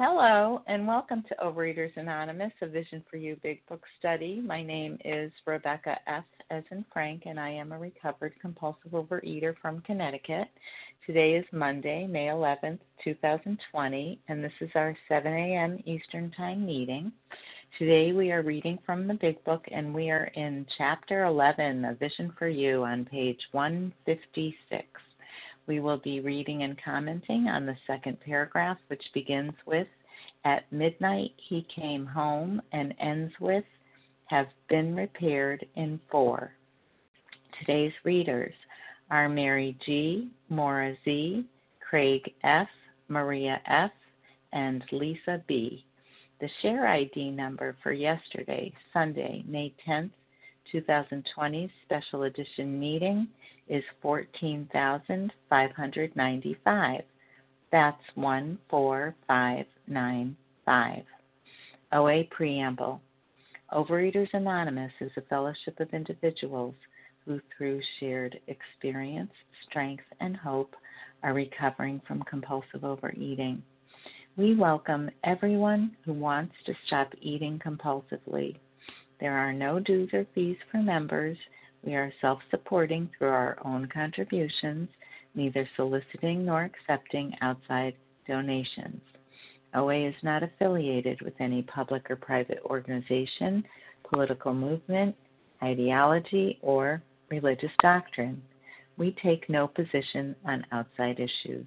Hello, and welcome to Overeaters Anonymous, a Vision for You Big Book study. My name is Rebecca F. as in Frank, and I am a recovered compulsive overeater from Connecticut. Today is Monday, May 11th, 2020, and this is our 7 a.m. Eastern Time meeting. Today we are reading from the Big Book, and we are in Chapter 11, A Vision for You, on page 156. We will be reading and commenting on the second paragraph, which begins with At midnight he came home and ends with Have been repaired in four. Today's readers are Mary G., Maura Z., Craig F., Maria F., and Lesa B. The share ID number for yesterday, Sunday, May 10th, 2020 special edition meeting is 14,595. That's 14595. OA Preamble Overeaters Anonymous is a fellowship of individuals who, through shared experience, strength, and hope, are recovering from compulsive overeating. We welcome everyone who wants to stop eating compulsively. There are no dues or fees for members, we are self supporting through our own contributions, neither soliciting nor accepting outside donations. OA is not affiliated with any public or private organization, political movement, ideology, or religious doctrine. We take no position on outside issues.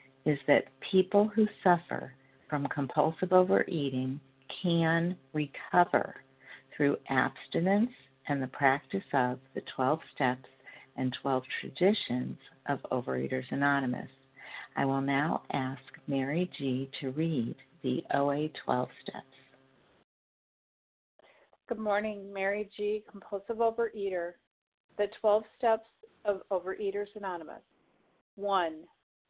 is that people who suffer from compulsive overeating can recover through abstinence and the practice of the 12 steps and 12 traditions of Overeaters Anonymous. I will now ask Mary G. to read the OA 12 steps. Good morning, Mary G., compulsive overeater. The 12 steps of Overeaters Anonymous. 1.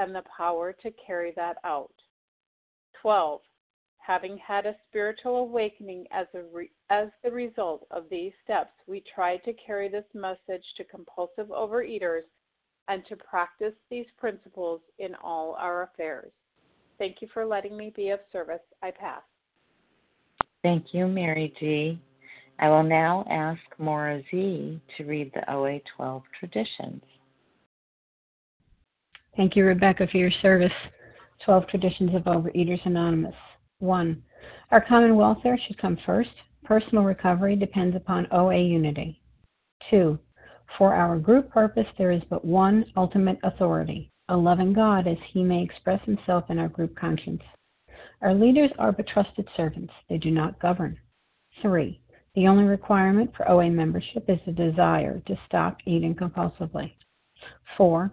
and the power to carry that out. 12 having had a spiritual awakening as, a re- as the result of these steps, we tried to carry this message to compulsive overeaters and to practice these principles in all our affairs. Thank you for letting me be of service. I pass. Thank you, Mary G. I will now ask Maura Z to read the OA 12 traditions. Thank you, Rebecca, for your service. 12 Traditions of Overeaters Anonymous. 1. Our common welfare should come first. Personal recovery depends upon OA unity. 2. For our group purpose, there is but one ultimate authority a loving God as he may express himself in our group conscience. Our leaders are but trusted servants, they do not govern. 3. The only requirement for OA membership is a desire to stop eating compulsively. 4.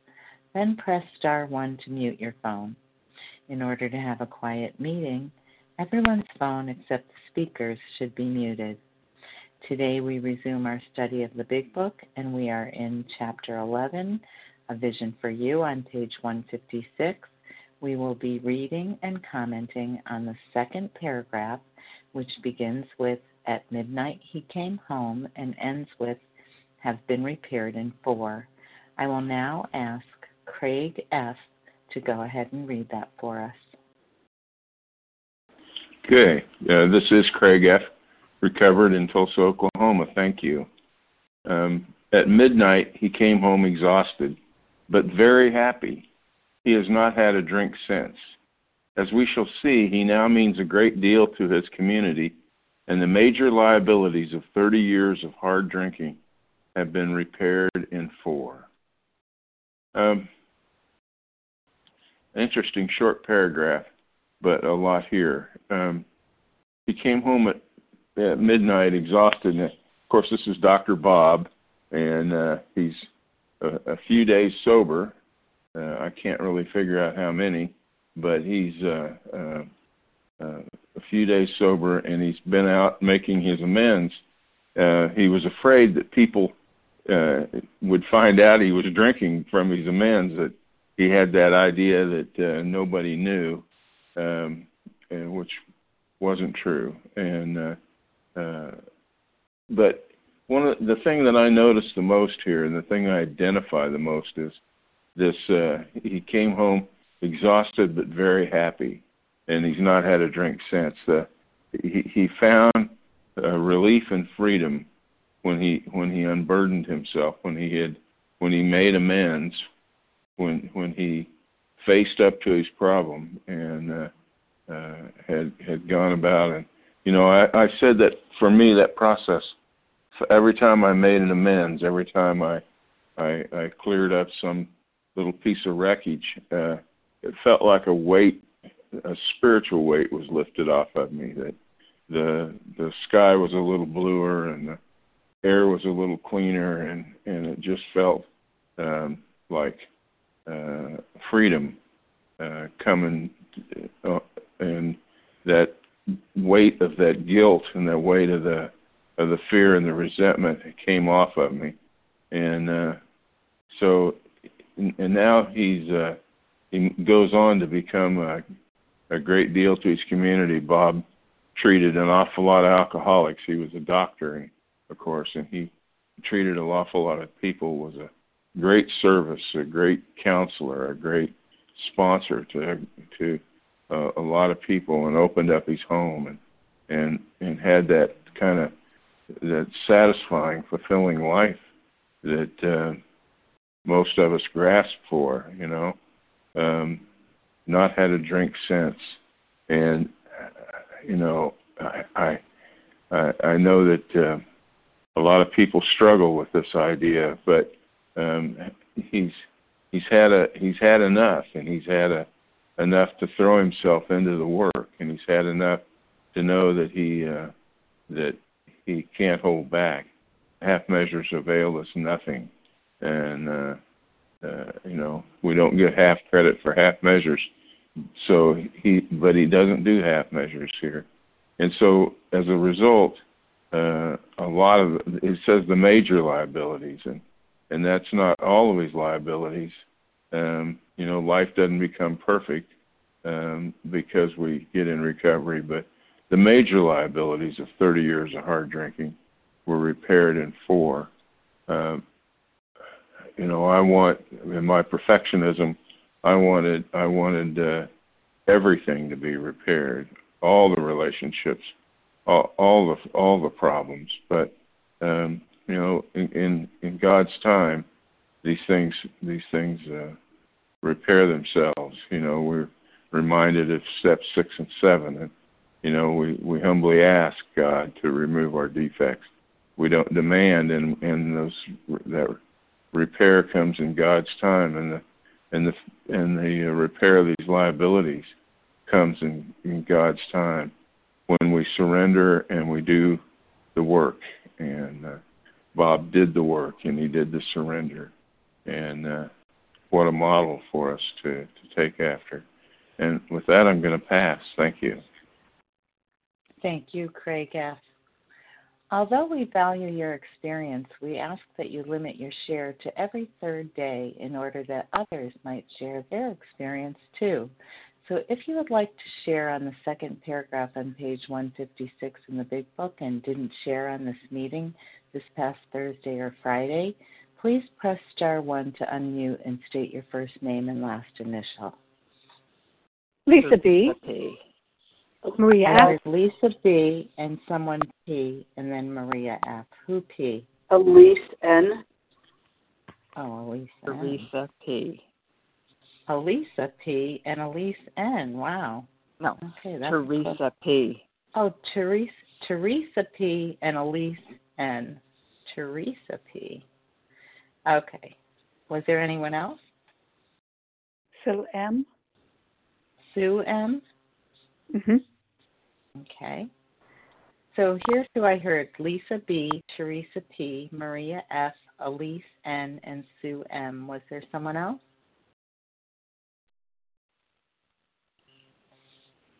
then press star 1 to mute your phone. In order to have a quiet meeting, everyone's phone except the speaker's should be muted. Today we resume our study of the Big Book, and we are in Chapter 11, A Vision for You, on page 156. We will be reading and commenting on the second paragraph, which begins with At midnight he came home and ends with Have been repaired in four. I will now ask Craig F. to go ahead and read that for us. Okay, uh, this is Craig F. Recovered in Tulsa, Oklahoma. Thank you. Um, at midnight, he came home exhausted, but very happy. He has not had a drink since. As we shall see, he now means a great deal to his community, and the major liabilities of 30 years of hard drinking have been repaired in four. Um, interesting short paragraph, but a lot here. Um, he came home at, at midnight exhausted. And of course, this is Dr. Bob, and uh, he's a, a few days sober. Uh, I can't really figure out how many, but he's uh, uh, uh, a few days sober, and he's been out making his amends. Uh, he was afraid that people uh, would find out he was drinking from his amends that he had that idea that uh, nobody knew, um, and which wasn't true. And uh, uh, but one of the thing that I noticed the most here, and the thing I identify the most is this: uh, he came home exhausted but very happy, and he's not had a drink since. Uh, he, he found uh, relief and freedom when he when he unburdened himself, when he had when he made amends when when he faced up to his problem and uh, uh, had had gone about and you know I, I said that for me that process every time I made an amends every time I I, I cleared up some little piece of wreckage uh, it felt like a weight a spiritual weight was lifted off of me that the the sky was a little bluer and the air was a little cleaner, and and it just felt um, like freedom uh, coming, uh, and that weight of that guilt and that weight of the of the fear and the resentment came off of me, and uh, so and now he's uh, he goes on to become a, a great deal to his community. Bob treated an awful lot of alcoholics. He was a doctor, of course, and he treated an awful lot of people. Was a great service, a great counselor, a great sponsor to to uh, a lot of people, and opened up his home and and and had that kind of that satisfying, fulfilling life that uh, most of us grasp for. You know, um, not had a drink since, and you know, I I I know that uh, a lot of people struggle with this idea, but um, he's he's had a he's had enough, and he's had a enough to throw himself into the work, and he's had enough to know that he uh, that he can't hold back. Half measures avail us nothing, and uh, uh, you know we don't get half credit for half measures. So he, but he doesn't do half measures here, and so as a result, uh, a lot of it says the major liabilities, and and that's not all of his liabilities. Um, you know, life doesn't become perfect um, because we get in recovery, but the major liabilities of 30 years of hard drinking were repaired in four. Um, you know, I want in my perfectionism, I wanted I wanted uh, everything to be repaired, all the relationships, all, all the all the problems. But um, you know, in, in in God's time, these things these things uh, repair themselves. You know, we're reminded of steps six and seven, and you know, we, we humbly ask God to remove our defects. We don't demand, and and those that repair comes in God's time, and the and the and the uh, repair of these liabilities comes in, in God's time when we surrender and we do the work. And uh, Bob did the work, and he did the surrender, and uh, what a model for us to to take after. And with that, I'm going to pass. Thank you. Thank you, Craig F. Although we value your experience, we ask that you limit your share to every third day in order that others might share their experience too. So if you would like to share on the second paragraph on page 156 in the Big Book and didn't share on this meeting this past Thursday or Friday, please press star 1 to unmute and state your first name and last initial. Lesa B. Maria F. Lesa B. and someone P. and then Maria F. Who P? Elise N. Oh, Elise. N. Elisa P. Elisa P. and Elise N. Wow. No. Okay, that's Teresa cool. P. Oh, Teresa Teresa P. and Elise N. Teresa P. Okay. Was there anyone else? Sue M. Sue M. Mhm. Okay. So here's who I heard Lesa B., Teresa P., Maria F., Elise N., and Sue M. Was there someone else?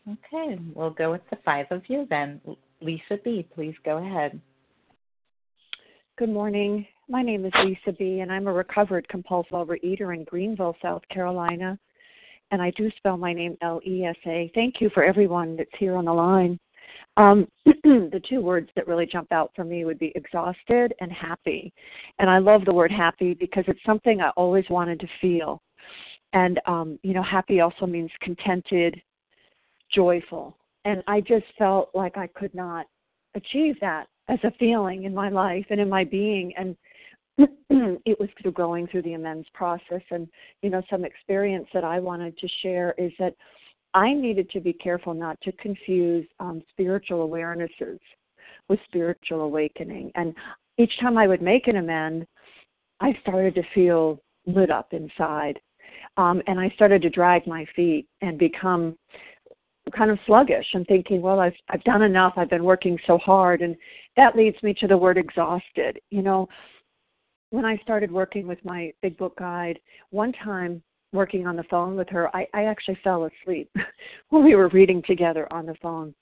Okay, we'll go with the five of you then. Lesa B., please go ahead. Good morning. My name is Lesa B., and I'm a recovered compulsive overeater in Greenville, South Carolina and I do spell my name L E S A. Thank you for everyone that's here on the line. Um, the two words that really jump out for me would be exhausted and happy. And I love the word happy because it's something I always wanted to feel. And, um, you know, happy also means contented, joyful. And I just felt like I could not achieve that as a feeling in my life and in my being. And it was through going through the amends process and you know some experience that i wanted to share is that i needed to be careful not to confuse um, spiritual awarenesses with spiritual awakening and each time i would make an amend i started to feel lit up inside um, and i started to drag my feet and become kind of sluggish and thinking, well, I've I've done enough. I've been working so hard, and that leads me to the word exhausted. You know, when I started working with my big book guide, one time working on the phone with her, I, I actually fell asleep when we were reading together on the phone.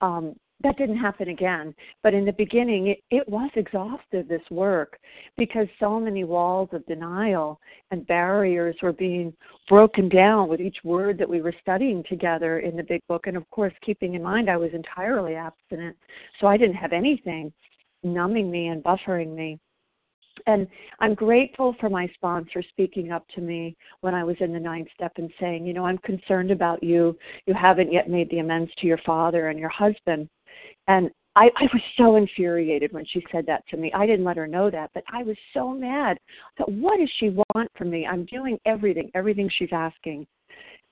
Um, that didn't happen again. But in the beginning, it, it was exhausted, this work, because so many walls of denial and barriers were being broken down with each word that we were studying together in the big book. And of course, keeping in mind I was entirely abstinent, so I didn't have anything numbing me and buffering me. And I'm grateful for my sponsor speaking up to me when I was in the ninth step and saying, you know, I'm concerned about you. You haven't yet made the amends to your father and your husband. And I, I was so infuriated when she said that to me. I didn't let her know that, but I was so mad. That what does she want from me? I'm doing everything, everything she's asking.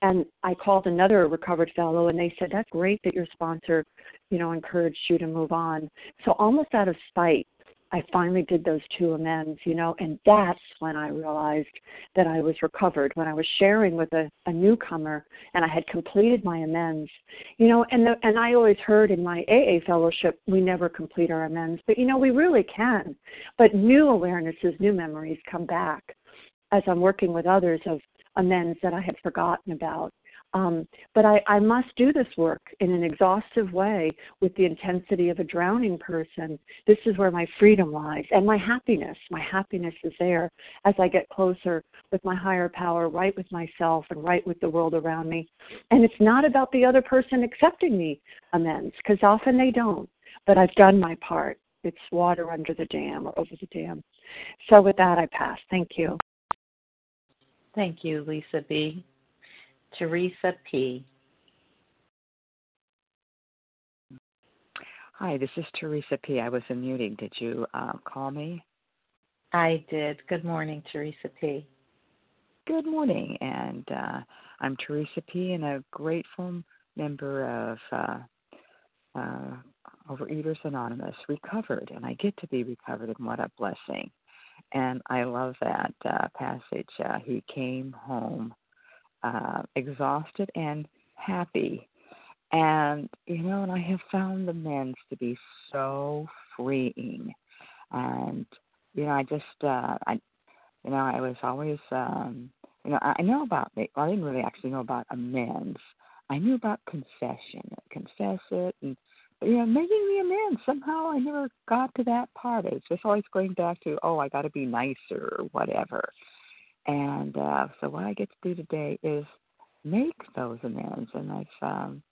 And I called another recovered fellow, and they said that's great that your sponsor, you know, encouraged you to move on. So almost out of spite, I finally did those two amends, you know, and that's when I realized that I was recovered. When I was sharing with a, a newcomer and I had completed my amends, you know, and the, and I always heard in my AA fellowship we never complete our amends, but you know we really can. But new awarenesses, new memories come back as I'm working with others of amends that I had forgotten about. Um, but I, I must do this work in an exhaustive way with the intensity of a drowning person. This is where my freedom lies and my happiness. My happiness is there as I get closer with my higher power, right with myself and right with the world around me. And it's not about the other person accepting the amends, because often they don't. But I've done my part. It's water under the dam or over the dam. So with that, I pass. Thank you. Thank you, Lesa B. Teresa P. Hi, this is Teresa P. I was in muting. Did you uh, call me? I did. Good morning, Teresa P. Good morning, and uh, I'm Teresa P. and a grateful member of uh, uh, Overeaters Anonymous, recovered, and I get to be recovered, and what a blessing! And I love that uh, passage. Uh, he came home uh, exhausted and happy. And, you know, and I have found the men's to be so freeing. And, you know, I just, uh, I, you know, I was always, um, you know, I know about, well, I didn't really actually know about amends. I knew about confession, confess it, and you know, making the amends. Somehow I never got to that part. It's just always going back to, oh, I got to be nicer or whatever. And uh, so what I get to do today is make those amends. And I've um,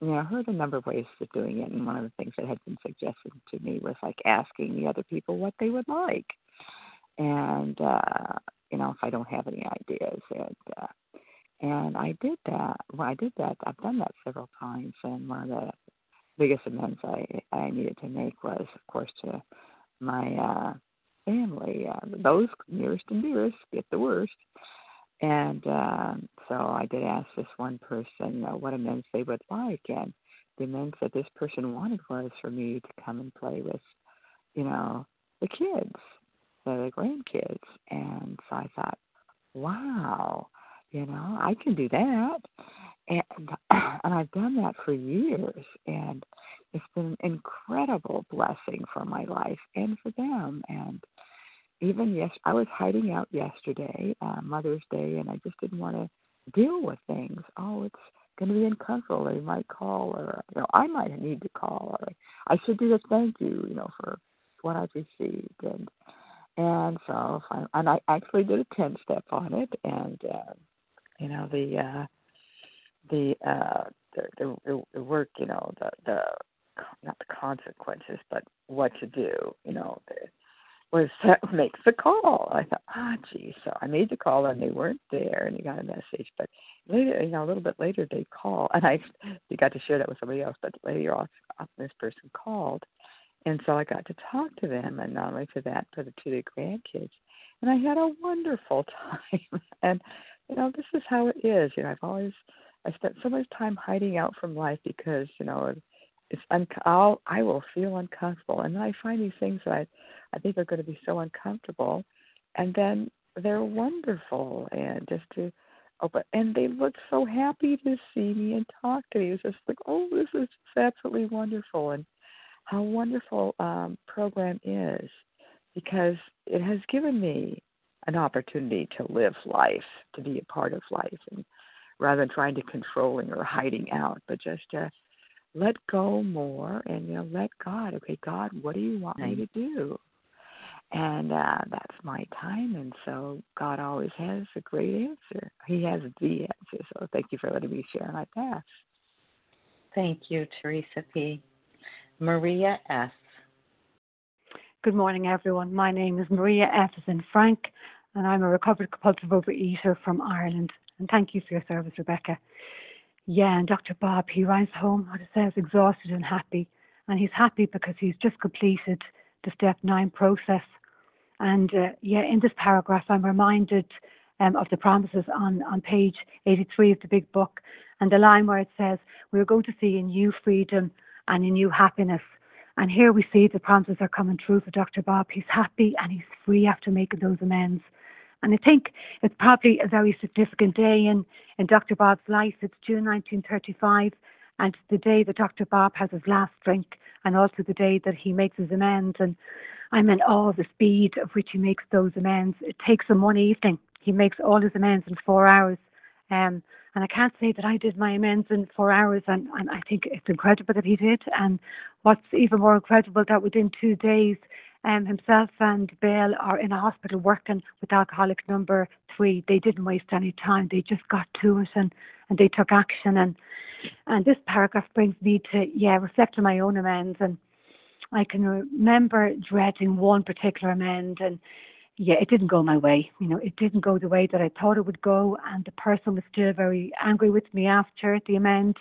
you know heard a number of ways of doing it. And one of the things that had been suggested to me was like asking the other people what they would like. And uh, you know if I don't have any ideas, and uh, and I did that. Well, I did that. I've done that several times. And one of the biggest amends I I needed to make was, of course, to my uh, family. Uh, those nearest and dearest get the worst. And uh, so I did ask this one person uh, what amends they would like, and the amends that this person wanted was for me to come and play with, you know, the kids, the grandkids. And so I thought, wow, you know, I can do that, and and I've done that for years, and it's been an incredible blessing for my life and for them, and even yes, I was hiding out yesterday, uh, Mother's Day, and I just didn't want to deal with things. Oh, it's going to be uncomfortable. They might call, or you know, I might need to call, or I should do a thank you, you know, for what I've received, and and so I, and I actually did a ten step on it, and uh, you know the uh, the uh, the, the the work, you know, the the not the consequences, but what to do, you know, the was that makes the call. I thought, ah, gee. So I made the call and they weren't there, and he got a message. But later, you know, a little bit later, they call, and I he got to share that with somebody else. But later on, this person called, and so I got to talk to them, and not only to that, but to the grandkids, and I had a wonderful time. and you know, this is how it is. You know, I've always I spent so much time hiding out from life because you know it's un- I'll I will feel uncomfortable, and I find these things that I I think are going to be so uncomfortable, and then they're wonderful, and just to oh, but and they look so happy to see me and talk to me. It was just like, oh, this is absolutely wonderful, and how wonderful um, program is because it has given me an opportunity to live life, to be a part of life, and rather than trying to controlling or hiding out, but just to let go more and you know let God. Okay, God, what do you want me to do? And uh, that's my time. And so God always has a great answer. He has the answer. So thank you for letting me share my path. Thank you, Teresa P. Maria S. Good morning, everyone. My name is Maria F. as in Frank, and I'm a recovered compulsive overeater from Ireland. And thank you for your service, Rebecca. Yeah, and Dr. Bob, he writes home, what it says, exhausted and happy. And he's happy because he's just completed the step nine process. And uh, yeah, in this paragraph, I'm reminded um, of the promises on, on page 83 of the big book, and the line where it says, We're going to see a new freedom and a new happiness. And here we see the promises are coming true for Dr. Bob. He's happy and he's free after making those amends. And I think it's probably a very significant day in, in Dr. Bob's life. It's June 1935, and it's the day that Dr. Bob has his last drink, and also the day that he makes his amends. And I'm in awe of the speed of which he makes those amends. It takes him one evening. He makes all his amends in four hours. Um, and I can't say that I did my amends in four hours, and, and I think it's incredible that he did. And what's even more incredible that within two days, um, himself and Bill are in a hospital working with alcoholic number three. They didn't waste any time. They just got to it and, and they took action. And and this paragraph brings me to yeah reflect on my own amends. And I can remember dreading one particular amend and yeah, it didn't go my way. You know, it didn't go the way that I thought it would go, and the person was still very angry with me after the amend.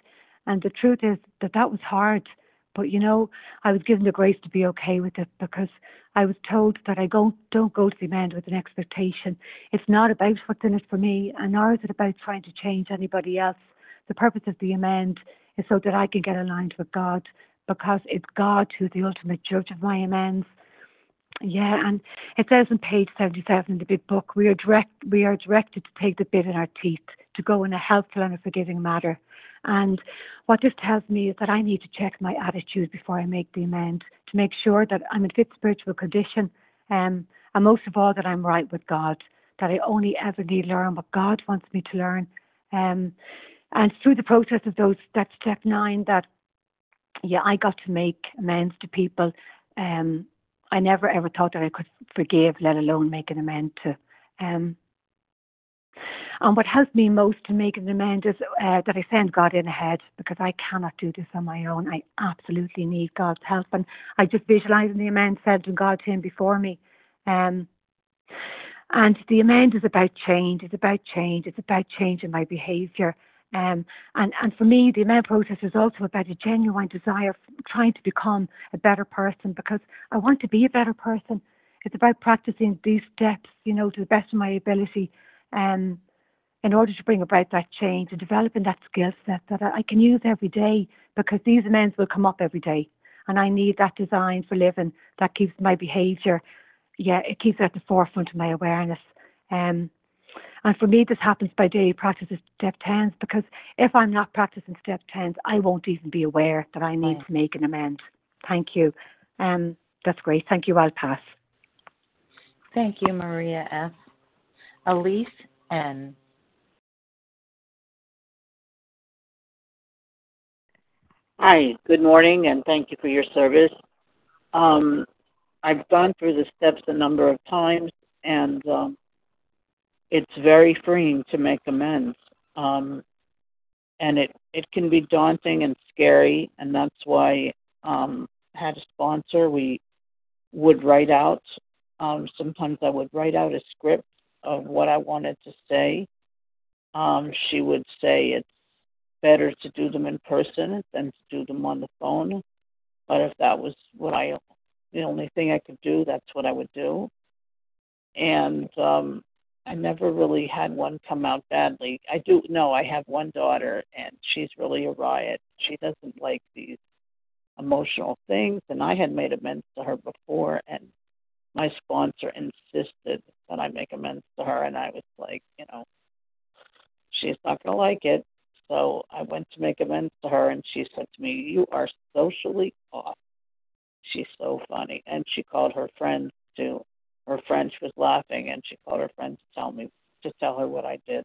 And the truth is that that was hard. But you know, I was given the grace to be okay with it because I was told that I don't don't go to the amend with an expectation. It's not about what's in it for me, and nor is it about trying to change anybody else. The purpose of the amend is so that I can get aligned with God because it's God who's the ultimate judge of my amends. Yeah, and it says on page 77 in the big book, we are direct, we are directed to take the bit in our teeth, to go in a helpful and a forgiving manner. And what this tells me is that I need to check my attitude before I make the amend to make sure that I'm in fit spiritual condition, um, and most of all that I'm right with God. That I only ever need to learn what God wants me to learn. Um, and through the process of those, that step nine, that yeah, I got to make amends to people. Um, I never ever thought that I could forgive, let alone make an amend to. Um, and what helped me most to make an amend is uh, that I send God in ahead because I cannot do this on my own. I absolutely need God's help. And I just visualize the amend, sending God to Him before me. Um, and the amend is about change. It's about change. It's about changing my behaviour. Um, and, and for me, the amend process is also about a genuine desire, trying to become a better person because I want to be a better person. It's about practicing these steps, you know, to the best of my ability um, in order to bring about that change and developing that skill set that I can use every day because these amends will come up every day. And I need that design for living that keeps my behaviour, yeah, it keeps it at the forefront of my awareness. Um, and for me, this happens by daily practice of step 10s because if I'm not practicing step 10s, I won't even be aware that I need to make an amend. Thank you. Um, that's great. Thank you. I'll pass. Thank you, Maria F. Elise N. Hi, good morning, and thank you for your service. Um, I've gone through the steps a number of times, and um, it's very freeing to make amends. Um, and it, it can be daunting and scary, and that's why um, I had a sponsor. We would write out, um, sometimes I would write out a script of what I wanted to say. Um, she would say it's better to do them in person than to do them on the phone. But if that was what I, the only thing I could do, that's what I would do. And um, I never really had one come out badly. I do know I have one daughter, and she's really a riot. She doesn't like these emotional things, and I had made amends to her before, and my sponsor insisted that I make amends to her, and I was like, you know, she's not going to like it. So I went to make amends to her, and she said to me, "You are socially off." She's so funny, and she called her friends to. Her friend she was laughing, and she called her friend to tell me to tell her what I did.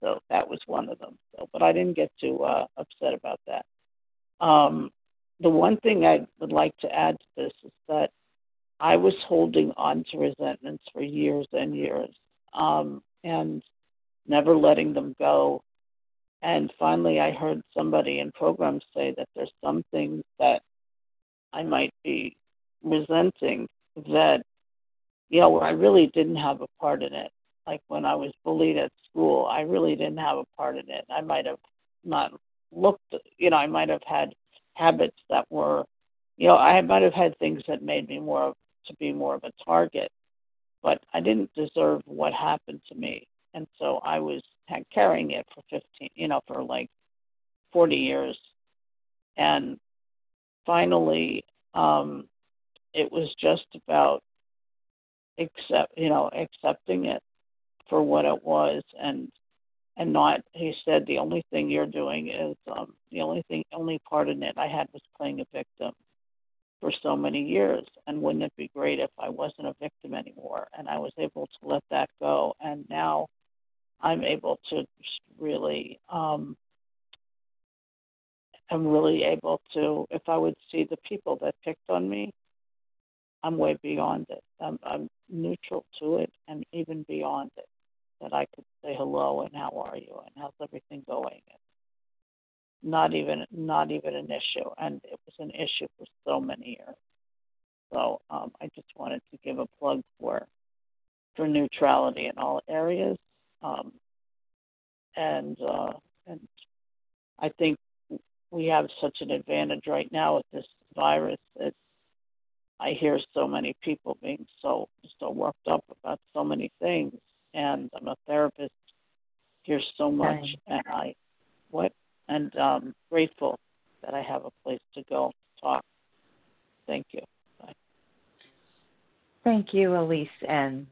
So that was one of them. So, but I didn't get too uh, upset about that. Um, the one thing I would like to add to this is that I was holding on to resentments for years and years, um, and never letting them go. And finally, I heard somebody in programs say that there's some things that I might be resenting that, you know, where I really didn't have a part in it. Like when I was bullied at school, I really didn't have a part in it. I might have not looked, you know, I might have had habits that were, you know, I might have had things that made me more of, to be more of a target, but I didn't deserve what happened to me, and so I was carrying it for 15, you know, for like 40 years, and finally, um, it was just about accept, you know, accepting it for what it was and and not he said the only thing you're doing is um the only thing only part in it I had was playing a victim for so many years. And wouldn't it be great if I wasn't a victim anymore? And I was able to let that go. And now I'm able to really um I'm really able to if I would see the people that picked on me I'm way beyond it. I'm, I'm neutral to it and even beyond it that I could say hello and how are you and how's everything going. And not even not even an issue, and it was an issue for so many years. So um, I just wanted to give a plug for for neutrality in all areas, um, and uh, and I think we have such an advantage right now with this virus. It's I hear so many people being so so worked up about so many things, and I'm a therapist. Hear so much, and I what and um, grateful that I have a place to go talk. Thank you. Bye. Thank you, Elise N.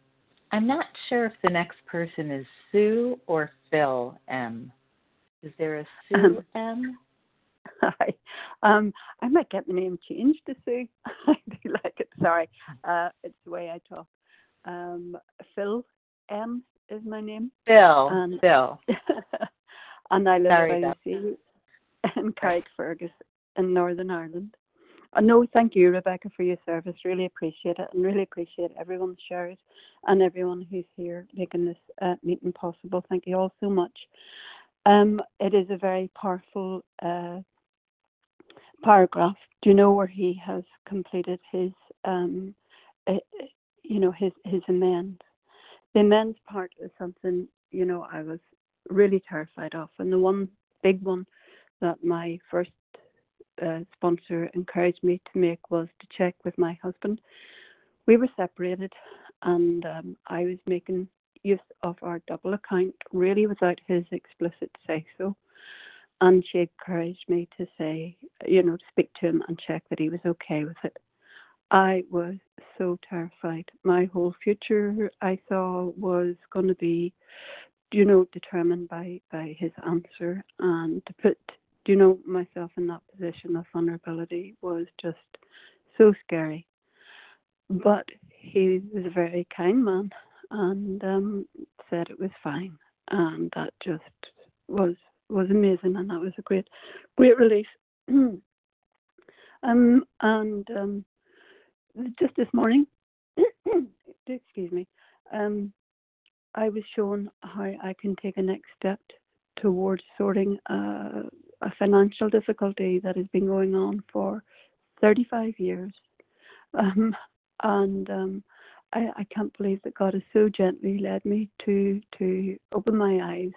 I'm not sure if the next person is Sue or Phil M. Is there a Sue um, M? Hi. Um, I might get the name changed to Sue. I do like it. Sorry. Uh, it's the way I talk. Um, Phil M is my name. Phil. And, Phil. and I live Sorry, by the sea in Carrickfergus in Northern Ireland. Uh, no, thank you, Rebecca, for your service. Really appreciate it, and really appreciate everyone's shares and everyone who's here making this uh, meeting possible. Thank you all so much. Um, it is a very powerful uh, paragraph. Do you know where he has completed his, um, uh, you know, his his amends? The amends part is something you know I was really terrified of, and the one big one that my first uh, sponsor encouraged me to make was to check with my husband. We were separated, and um, I was making use of our double account really without his explicit say so. And she encouraged me to say, you know, to speak to him and check that he was okay with it. I was so terrified. My whole future, I saw, was going to be, you know, determined by by his answer, and to put, you know, myself in that position of vulnerability was just so scary. But he was a very kind man, and um, said it was fine, and that just was was amazing, and that was a great, great relief. um, and um, just this morning, excuse me, um, I was shown how I can take a next step towards sorting a financial difficulty that has been going on for 35 years. Um, and um, I, I can't believe that God has so gently led me to to open my eyes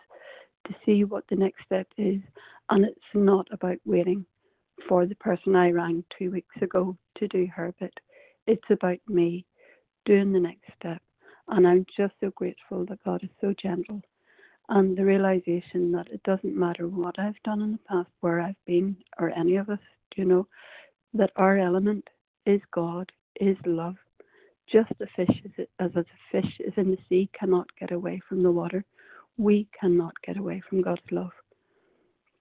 to see what the next step is. And it's not about waiting for the person I rang two weeks ago to do her bit. It's about me doing the next step. And I'm just so grateful that God is so gentle. And the realization that it doesn't matter what I've done in the past, where I've been, or any of us, you know, that our element is God, is love, just a fish is as a fish is in the sea cannot get away from the water. we cannot get away from God's love.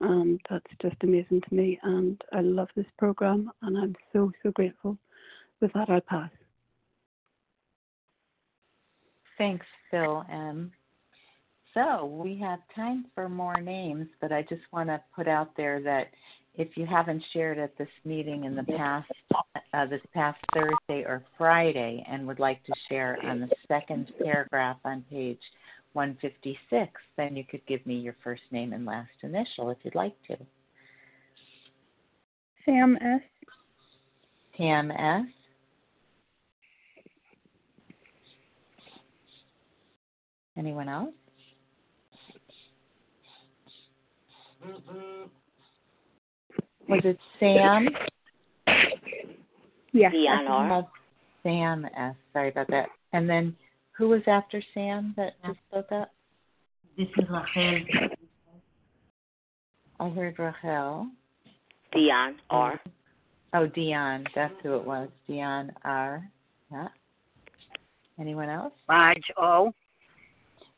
And that's just amazing to me. And I love this program, and I'm so, so grateful. With that, I'll pass. Thanks, Phil M. So we have time for more names, but I just want to put out there that if you haven't shared at this meeting in the past, uh, this past Thursday or Friday, and would like to share on the second paragraph on page 156, then you could give me your first name and last initial if you'd like to. Sam S. Tam S. Anyone else? Mm-hmm. Was it Sam? Yes. Dion Sam S. Sorry about that. And then who was after Sam that just spoke up? This is Rachel. I heard Rachel. Dion R. Oh, Dion. That's who it was. Dion R. Yeah. Anyone else? Marge O.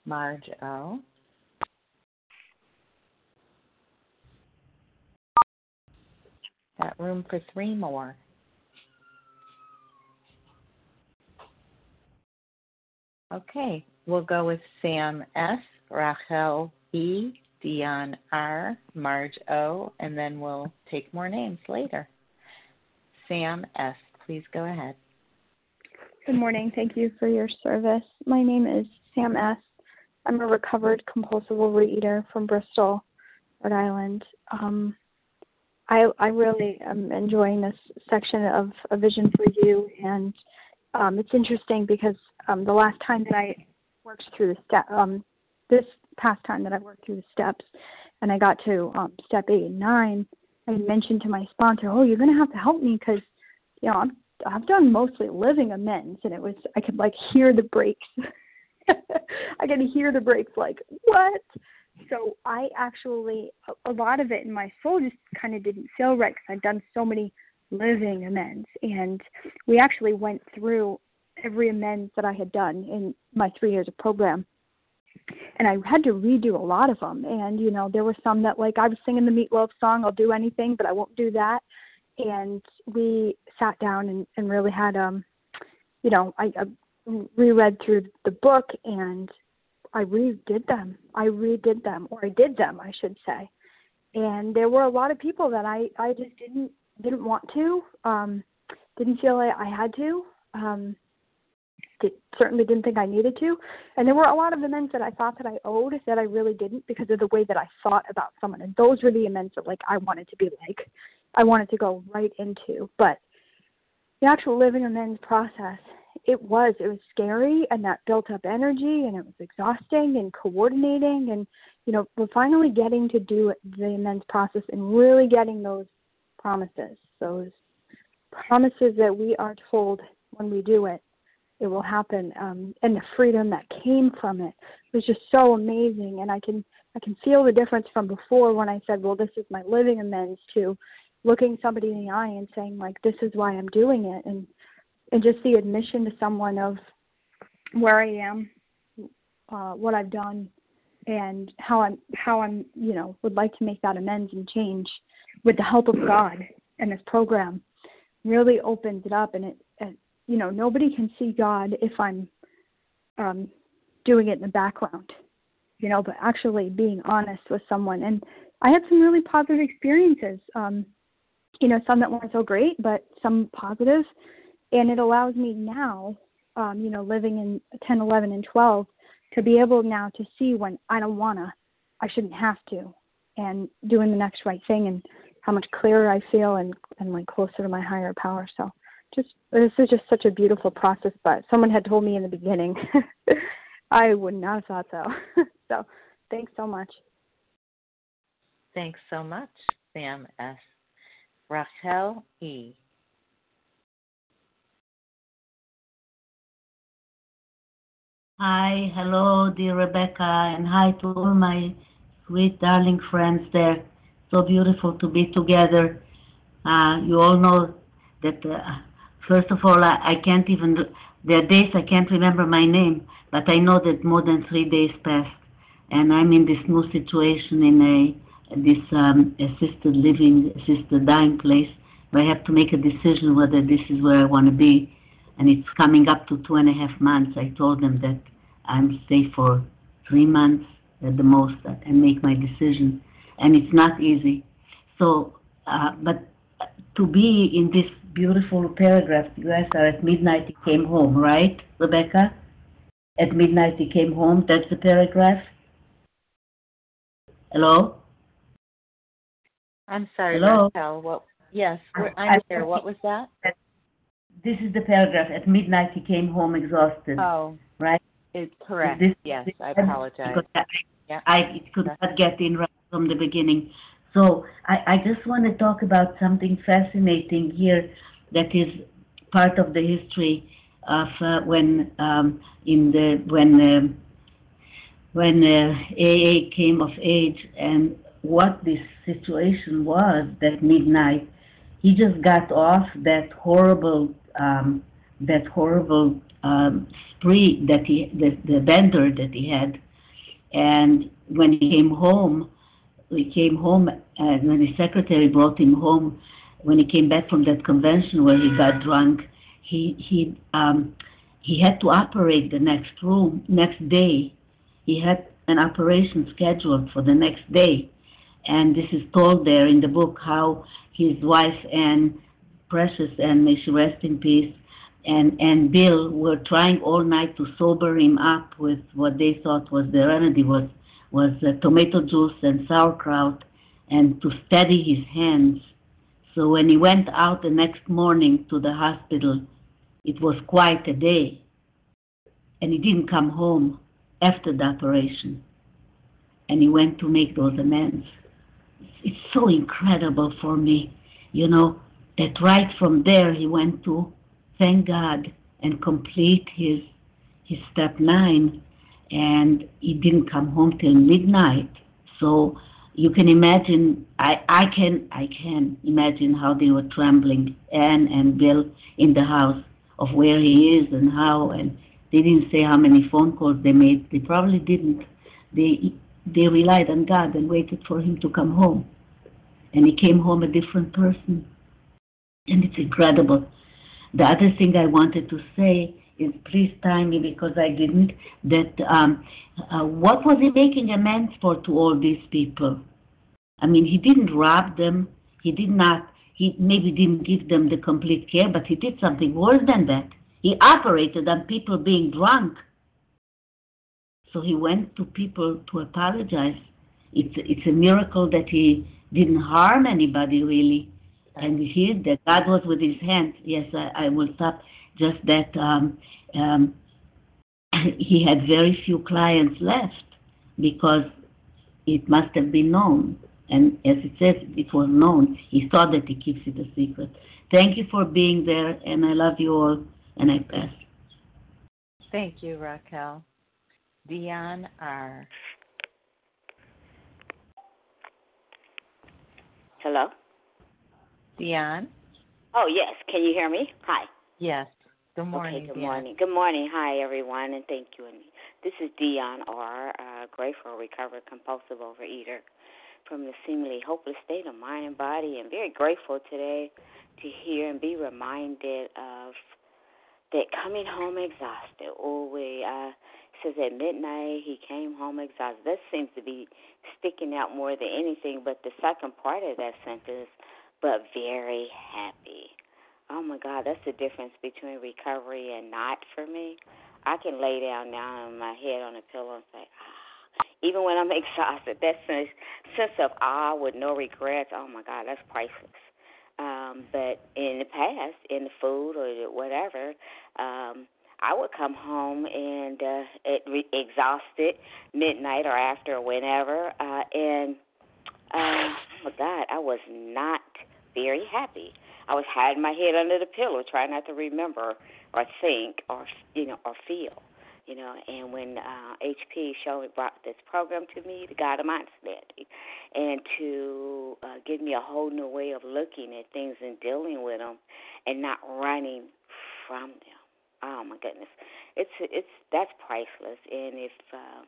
Marge O. Got room for three more. Okay, we'll go with Sam S, Rachel E, Dion R, Marge O, and then we'll take more names later. Sam S, please go ahead. Good morning. Thank you for your service. My name is Sam S. I'm a recovered compulsive overeater from Bristol, Rhode Island. Um, I I really am enjoying this section of A Vision for You, and um, it's interesting because um, the last time that I worked through the step, um, this past time that I worked through the steps, and I got to um, step eight and nine, I mentioned to my sponsor, "Oh, you're going to have to help me because, you know, I'm I've done mostly living amends, and it was I could like hear the breaks. I could hear the breaks, like what? So I actually a, lot of it in my soul just kind of didn't feel right because I'd done so many living amends, and we actually went through every amends that I had done in my three years of program. And I had to redo a lot of them. And, you know, there were some that, like, I was singing the Meatloaf song, I'll do anything, but I won't do that. And we sat down and, and really had, um, you know, I, I reread through the book and I redid them. I redid them, or I did them, I should say. And there were a lot of people that I, I just didn't didn't want to, um, didn't feel like I had to. Um, did, certainly didn't think I needed to. And there were a lot of amends that I thought that I owed that I really didn't because of the way that I thought about someone. And those were the amends that like I wanted to be like I wanted to go right into. But the actual living amends process, it was. It was scary and that built up energy and it was exhausting and coordinating and you know, we're finally getting to do the amends process and really getting those promises, those promises that we are told when we do it it will happen um, and the freedom that came from it was just so amazing and i can i can feel the difference from before when i said well this is my living amends to looking somebody in the eye and saying like this is why i'm doing it and and just the admission to someone of where i am uh what i've done and how i'm how i'm you know would like to make that amends and change with the help of god and this program really opens it up. And it, it you know nobody can see god if i'm um doing it in the background you know but actually being honest with someone. And i had some really positive experiences. Um you know some that weren't so great but some positive and it allows me now um you know living in 10 11 and 12 to be able now to see when i don't wanna i shouldn't have to and doing the next right thing and how much clearer i feel and and like closer to my higher power so just this is just such a beautiful process. But someone had told me in the beginning, I would not have thought so. so thanks so much. Thanks so much, Sam S. Rachel E. Hi, hello, dear Rebecca, and hi to all my sweet, darling friends there. So beautiful to be together. Uh, you all know that uh, First of all, I, I can't even, there are days I can't remember my name, but I know that more than three days passed. and I'm in this new situation in a this um, assisted living, assisted dying place, where I have to make a decision whether this is where I want to be, and it's coming up to two and a half months. I told them that I'm stay for three months at the most and make my decision, and it's not easy. So, uh, but to be in this beautiful paragraph, you guys are at midnight. He came home, right, Rebecca? At midnight he came home. That's the paragraph. Hello? I'm sorry, Hello? Raquel. What? Yes, I'm here. What was that? This is the paragraph. At midnight he came home exhausted. Oh, right. It's correct. This- yes, this- I apologize. I, Yeah. I it could not get in right from the beginning. So I, I just want to talk about something fascinating here that is part of the history of uh, when um, in the when um when uh, AA came of age and what this situation was that midnight. He just got off that horrible um, that horrible um, spree that he the, the bender that he had, and when he came home, he came home and when his secretary brought him home, when he came back from that convention where he got drunk, he he um, he had to operate the next room next day. He had an operation scheduled for the next day, and this is told there in the book how his wife and Precious and may she rest in peace and and Bill were trying all night to sober him up with what they thought was the remedy was was uh, tomato juice and sauerkraut and to steady his hands. So when he went out the next morning to the hospital, it was quite a day, and he didn't come home after the operation, and he went to make those amends. It's so incredible for me, you know, that right from there he went to thank God and complete his his step nine, and he didn't come home till midnight. So you can imagine. I I can I can imagine how they were trembling, Anne and Bill in the house of where he is and how, and they didn't say how many phone calls they made. They probably didn't. They they relied on God and waited for him to come home, and he came home a different person, and it's incredible. The other thing I wanted to say is please time me because I didn't. That um, uh, what was he making amends for to all these people? I mean, he didn't rob them. He did not. He maybe didn't give them the complete care, but he did something worse than that. He operated on people being drunk. So he went to people to apologize. It's it's a miracle that he didn't harm anybody really, and here that God was with his hand. Yes, I, I will stop. Just that um, um, he had very few clients left because it must have been known. And as it says, it was known. He thought that he keeps it a secret. Thank you for being there, and I love you all, and I pass. Thank you, Raquel. Dion R. Hello? Dion? Oh, yes. Can you hear me? Hi. Yes. Good morning. Okay, good Dion. morning. Good morning. Hi, everyone, and thank you. And This is Dion R., uh, grateful, recovered, compulsive overeater from the seemingly hopeless state of mind and body, and very grateful today to hear and be reminded of that coming home exhausted. Oh, we uh, says at midnight he came home exhausted. That seems to be sticking out more than anything, but the second part of that sentence, but very happy. Oh my God, that's the difference between recovery and not for me. I can lay down now on my head on a pillow and say, ah. Even when I'm exhausted, that sense sense of awe with no regrets. Oh my God, that's priceless. Um, but in the past, in the food or whatever, um, I would come home and uh, re- exhausted midnight or after or whenever, uh, and uh, oh God, I was not very happy. I was hiding my head under the pillow, trying not to remember or think or you know or feel, you know. And when uh, HP showed brought this program to me, the God of Understanding, and to uh, give me a whole new way of looking at things and dealing with them, and not running from them. Oh my goodness, it's it's that's priceless. And if uh,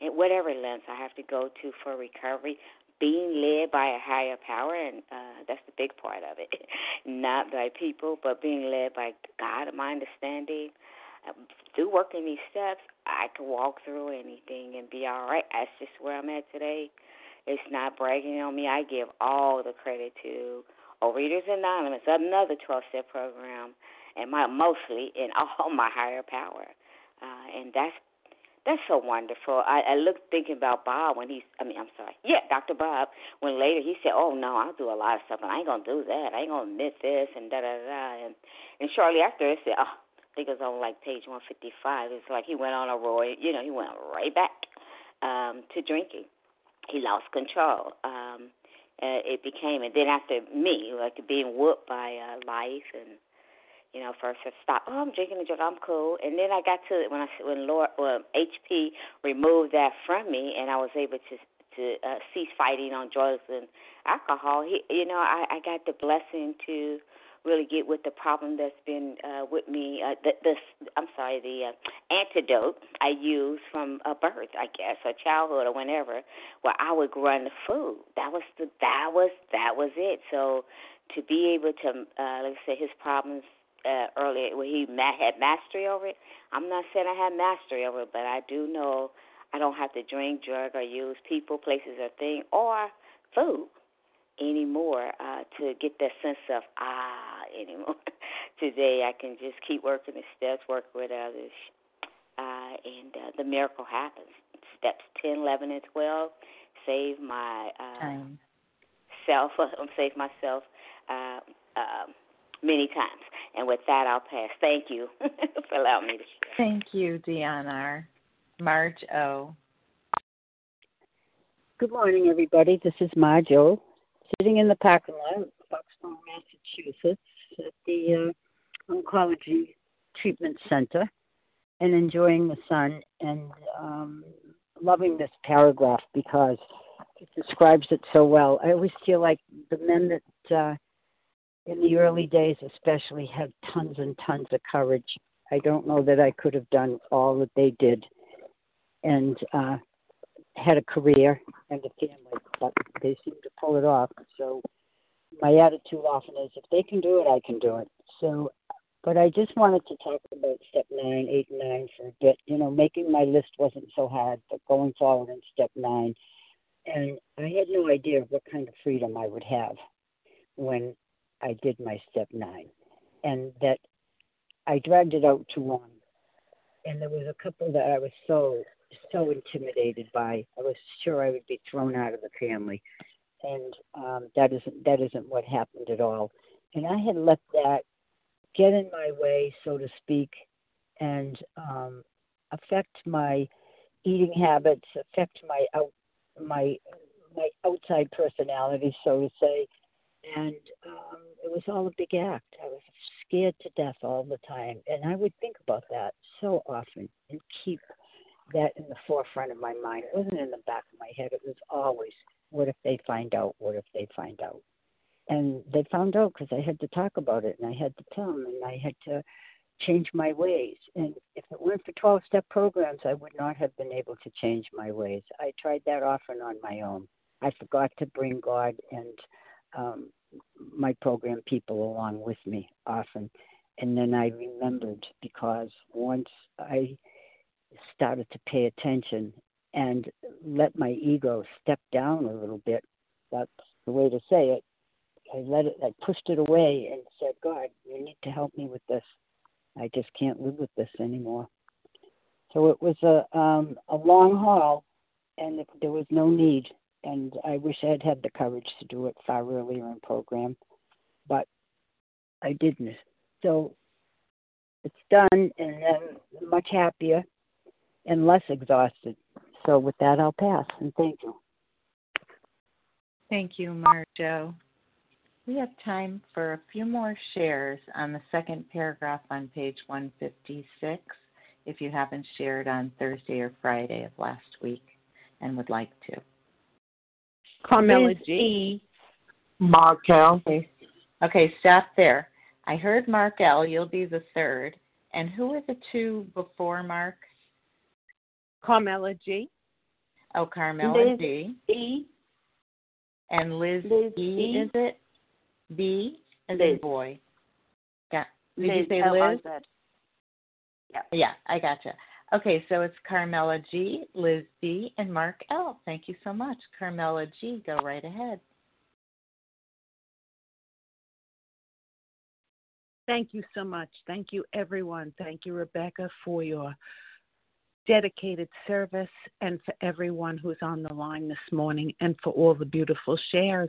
in whatever lengths I have to go to for recovery, being led by a higher power, and uh, that's the big part of it. Not by people, but being led by God, my understanding. Um, through working these steps, I can walk through anything and be all right. That's just where I'm at today. It's not bragging on me. I give all the credit to Overeaters Anonymous, another 12 step program, and my mostly in all my higher power. Uh, and that's that's so wonderful. I, I look thinking about Bob when he's I mean, I'm sorry. Yeah, Dr. Bob, when later he said, Oh no, I'll do a lot of stuff and I ain't gonna do that. I ain't gonna admit this and da da da and and shortly after it said, Oh, I think it was on like page one fifty five, it's like he went on a roy you know, he went right back um to drinking. He lost control. Um uh, it became and then after me, like being whooped by uh life and you know, first I stopped. Oh, I'm drinking a drink. I'm cool. And then I got to when I when Lord well, HP removed that from me, and I was able to to uh, cease fighting on drugs and alcohol. He, you know, I, I got the blessing to really get with the problem that's been uh, with me. Uh, the, the I'm sorry, the uh, antidote I used from a birth, I guess, or childhood or whenever, where I would run the food. That was the that was that was it. So to be able to, uh, let's say, his problems uh, earlier where he ma- had mastery over it. I'm not saying I had mastery over it, but I do know I don't have to drink, drug, or use people, places, or things, or food anymore uh, to get that sense of ah anymore. Today I can just keep working the steps, work with others, uh, and uh, the miracle happens. Steps 10, 11, and 12 save my uh, self, save myself. Uh, um, many times. And with that, I'll pass. Thank you for allowing me to share. Thank you, Deanna. Marge O. Good morning, everybody. This is Marge O. Sitting in the parking lot of Foxborough, Massachusetts at the uh, Oncology Treatment Center and enjoying the sun and um, loving this paragraph because it describes it so well. I always feel like the men that uh, in the early days, especially, had tons and tons of courage. I don't know that I could have done all that they did and uh, had a career and a family, but they seem to pull it off. So my attitude often is if they can do it, I can do it. So, but I just wanted to talk about step nine, eight, and nine for a bit. You know, making my list wasn't so hard, but going forward in step nine, and I had no idea what kind of freedom I would have when I did my step nine, and that I dragged it out too long. And there was a couple that I was so so intimidated by. I was sure I would be thrown out of the family, and um, that isn't that isn't what happened at all. And I had let that get in my way, so to speak, and um, affect my eating habits, affect my out my my outside personality, so to say, and um, it was all a big act. I was scared to death all the time, and I would think about that so often and keep that in the forefront of my mind. It wasn't in the back of my head. It was always, what if they find out? What if they find out? And they found out because I had to talk about it, and I had to tell them, and I had to change my ways. And if it weren't for 12 step programs, I would not have been able to change my ways. I tried that often on my own. I forgot to bring God and um, my program people along with me often. And then I remembered because once I started to pay attention and let my ego step down a little bit, that's the way to say it. I let it, I pushed it away and said, God, you need to help me with this. I just can't live with this anymore. So it was a um, a long haul, and there was no need and I wish I had had the courage to do it far earlier in program, but I didn't. So it's done, and I'm much happier and less exhausted. So with that, I'll pass, and thank you. Thank you, Marge O. We have time for a few more shares on the second paragraph on page 156 if you haven't shared on Thursday or Friday of last week and would like to. Carmela G. Mark L. Okay. okay, stop there. I heard Mark L. You'll be the third. And who are the two before Mark? Carmela G. Oh, Carmela Liz G. E. And Liz, Liz E, E. is it? B and Liz. in boy. Yeah. Did Liz you say L-I-Z. Liz? Yeah. Yeah, I gotcha. Okay, so it's Carmela G, Liz B, and Mark L. Thank you so much. Carmela G, go right ahead. Thank you so much. Thank you, everyone. Thank you, Rebecca, for your dedicated service and for everyone who's on the line this morning and for all the beautiful shares.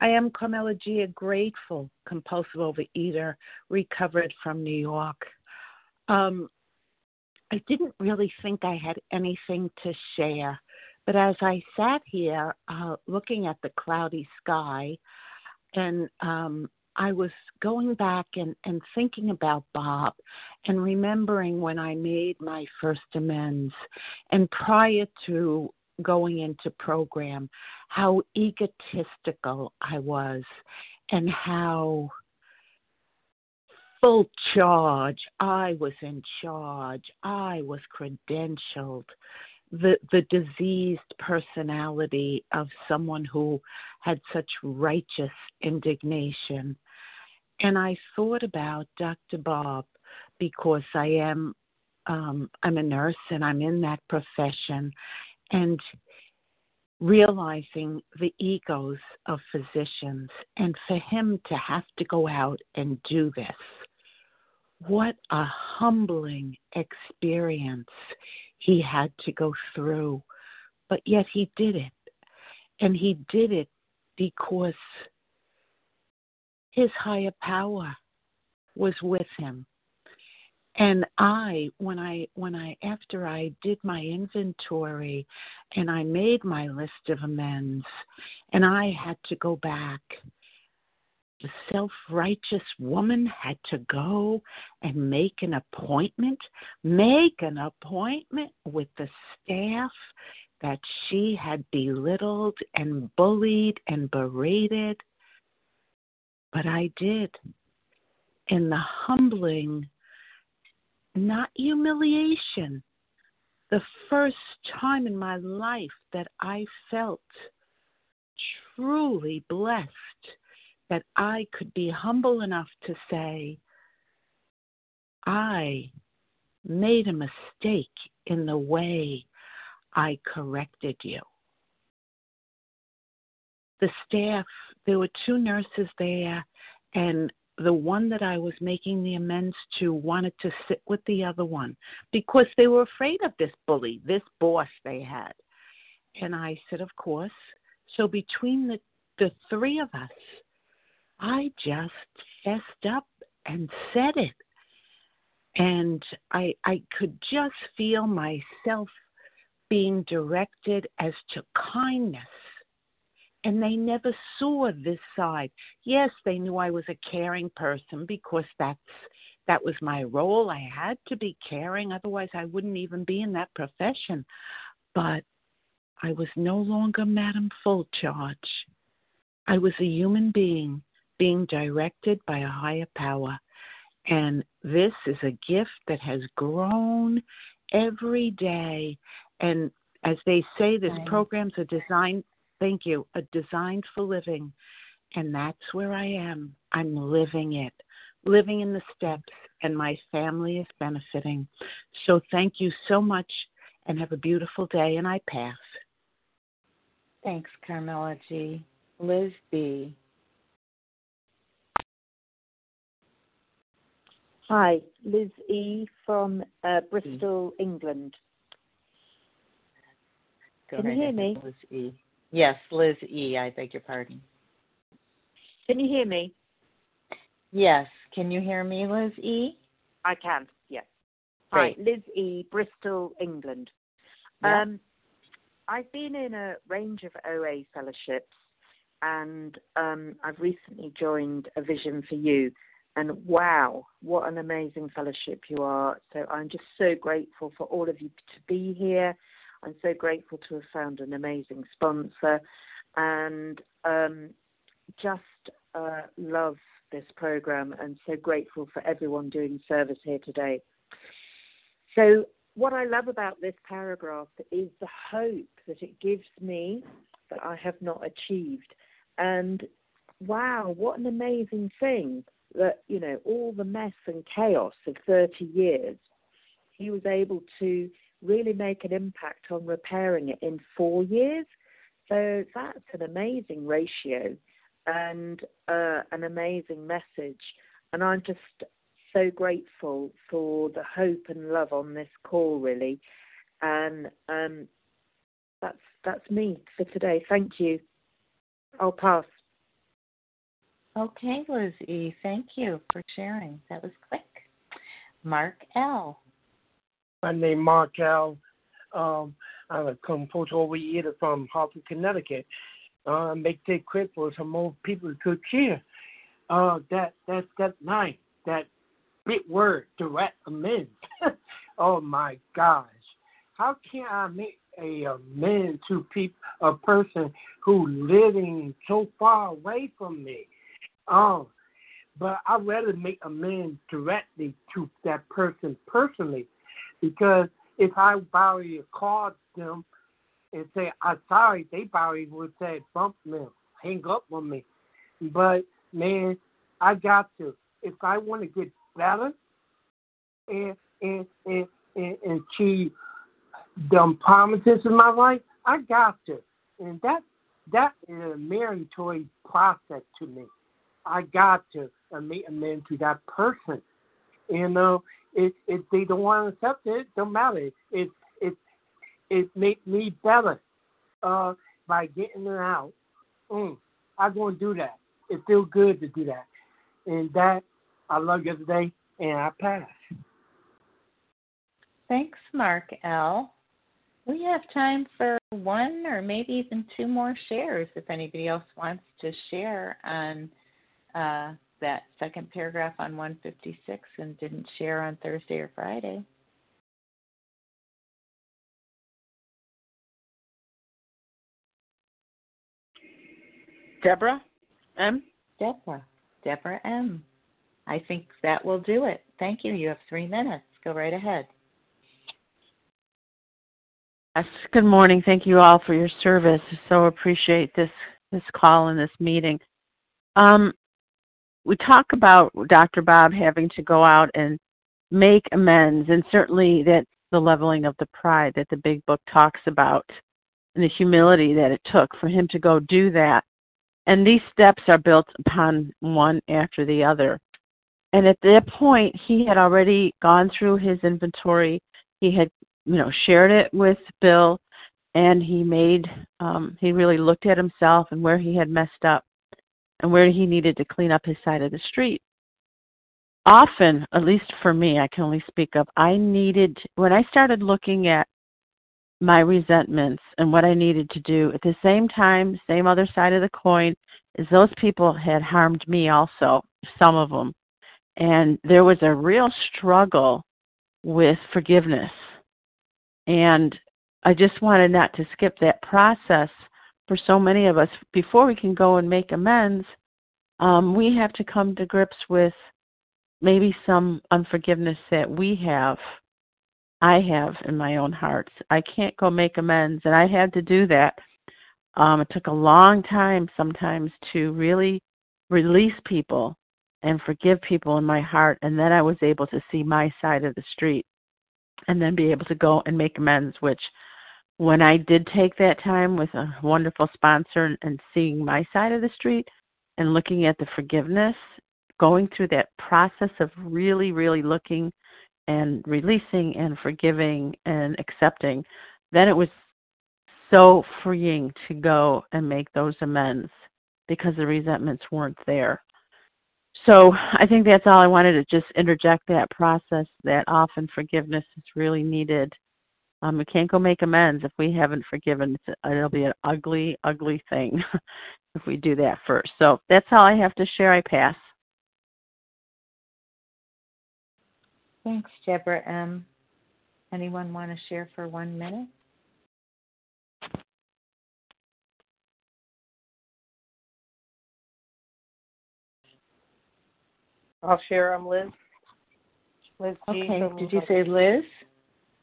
I am Carmela G, a grateful compulsive overeater, recovered from New York. Um, I didn't really think I had anything to share, but as I sat here uh, looking at the cloudy sky, and um, I was going back and, and thinking about Bob and remembering when I made my first amends and prior to going into program, how egotistical I was and how full charge. I was in charge. I was credentialed. The the diseased personality of someone who had such righteous indignation. And I thought about Dr. Bob because I am um, I'm a nurse and I'm in that profession and realizing the egos of physicians and for him to have to go out and do this what a humbling experience he had to go through. But yet he did it. And he did it because his higher power was with him. And I, when I, when I, after I did my inventory and I made my list of amends, and I had to go back the self righteous woman had to go and make an appointment, make an appointment with the staff that she had belittled and bullied and berated. But I did. In the humbling, not humiliation, the first time in my life that I felt truly blessed that I could be humble enough to say, I made a mistake in the way I corrected you. The staff, there were two nurses there, and the one that I was making the amends to wanted to sit with the other one because they were afraid of this bully, this boss they had. And I said, Of course. So between the, the three of us, I just fessed up and said it. And I I could just feel myself being directed as to kindness. And they never saw this side. Yes, they knew I was a caring person because that's that was my role. I had to be caring, otherwise I wouldn't even be in that profession. But I was no longer Madam Full Charge. I was a human being being directed by a higher power. And this is a gift that has grown every day. And as they say, this Right. programs are designed, thank you, are designed for living. And that's where I am. I'm living it, living in the steps, and my family is benefiting. So thank you so much and have a beautiful day. And I pass. Thanks, Carmela G. Liz B. Hi, Liz E. from uh, Bristol, England. Go Can you hear me? Liz E. Yes, Liz E. I beg your pardon. Can you hear me? Yes. Can you hear me, Liz E? I can, yes. Great. Hi, Liz E., Bristol, England. Yeah. Um, I've been in a range of OA fellowships and um, I've recently joined A Vision for You. And wow, what an amazing fellowship you are. So I'm just so grateful for all of you to be here. I'm so grateful to have found an amazing sponsor and um, just uh, love this program and so grateful for everyone doing service here today. So what I love about this paragraph is the hope that it gives me that I have not achieved. And wow, what an amazing thing that, you know, all the mess and chaos of 30 years, he was able to really make an impact on repairing it in four years. So that's an amazing ratio and uh, an amazing message. And I'm just so grateful for the hope and love on this call, really. And um, that's that's me for today. Thank you. I'll pass. Okay, Liz E. Thank you for sharing. That was quick. Mark L. My name is Mark L. Um, I'm a compulsive overeater from Hartford, Connecticut. Uh, make it quick for some more people to hear. Uh, that that that nine, that big word, direct amends. oh my gosh, how can I make a amend to a person who living so far away from me? Um, but I'd rather make amends directly to that person personally, because if I borrow a card them and say I'm sorry, they probably would say bump me, hang up on me. But man, I got to. If I want to get better and and and and, and achieve the promises in my life, I got to. And that that is a mandatory process to me. I got to make amends to that person. You know, if if they don't want to accept it, don't matter. It it it make me better uh, by getting it out. Mm, I'm going to do that. It feels good to do that. And that, I love you today, and I pass. Thanks, Mark L. We have time for one or maybe even two more shares if anybody else wants to share on uh, that second paragraph on 156 and didn't share on Thursday or Friday. Deborah M. Deborah. Deborah M. I think that will do it. Thank you. You have three minutes. Go right ahead. Yes. Good morning. Thank you all for your service. So appreciate this this call and this meeting. Um, we talk about Dr. Bob having to go out and make amends, and certainly that's the leveling of the pride that the big book talks about, and the humility that it took for him to go do that. And these steps are built upon one after the other. And at that point, he had already gone through his inventory. He had, you know, shared it with Bill, and he made, um, he really looked at himself and where he had messed up and where he needed to clean up his side of the street. Often, at least for me, I can only speak of, I needed, when I started looking at my resentments and what I needed to do. At the same time, same other side of the coin, is those people had harmed me also, some of them. And there was a real struggle with forgiveness. And I just wanted not to skip that process for so many of us. Before we can go and make amends, um, we have to come to grips with maybe some unforgiveness that we have I have in my own heart. I can't go make amends, and I had to do that. Um, it took a long time sometimes to really release people and forgive people in my heart, and then I was able to see my side of the street and then be able to go and make amends, which when I did take that time with a wonderful sponsor and seeing my side of the street and looking at the forgiveness, going through that process of really, really looking and releasing and forgiving and accepting, then it was so freeing to go and make those amends because the resentments weren't there. So I think that's all I wanted to just interject that process that often forgiveness is really needed. Um, we can't go make amends if we haven't forgiven. It'll be an ugly, ugly thing if we do that first. So that's all I have to share. I pass. Thanks, Deborah M. Anyone want to share for one minute? I'll share. I'm Liz. Liz G. Okay. Did you say Liz?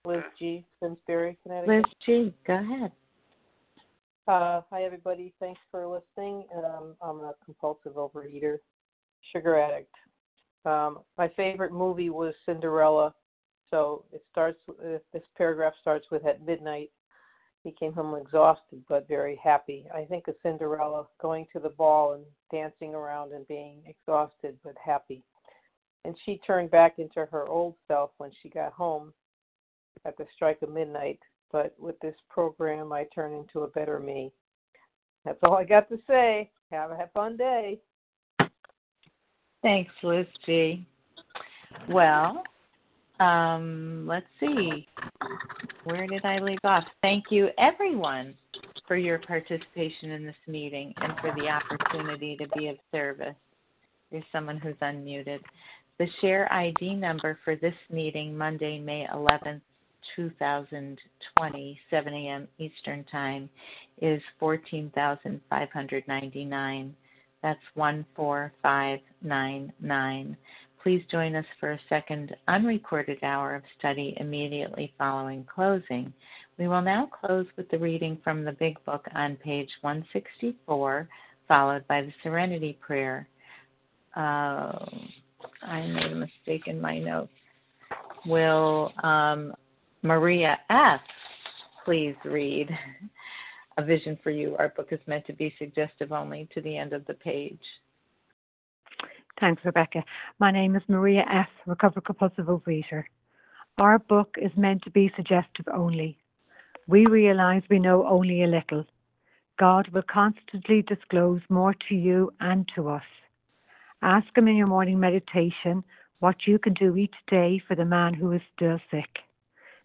Liz G. Simsbury, Connecticut. Liz G. Go ahead. Uh, hi, everybody. Thanks for listening. Um, I'm a compulsive overeater, sugar addict. Um, my favorite movie was Cinderella. So it starts. This paragraph starts with at midnight. He came home exhausted but very happy. I think of Cinderella going to the ball and dancing around and being exhausted but happy. And she turned back into her old self when she got home at the strike of midnight. But with this program, I turn into a better me. That's all I got to say. Have a fun day. Thanks, Liz G. Well, um, let's see. Where did I leave off? Thank you, everyone, for your participation in this meeting and for the opportunity to be of service. There's someone who's unmuted. The share ID number for this meeting, Monday, May 11th, 2020, 7 a.m. Eastern Time, is 14,599. That's 14599. Please join us for a second unrecorded hour of study immediately following closing. We will now close with the reading from the Big Book on page 164, followed by the Serenity Prayer. Uh, I made a mistake in my notes. Will um, Maria F. please read A Vision for You? Our book is meant to be suggestive only to the end of the page. Thanks, Rebecca. My name is Maria F., recovered compulsive overeater. Our book is meant to be suggestive only. We realize we know only a little. God will constantly disclose more to you and to us. Ask Him in your morning meditation what you can do each day for the man who is still sick.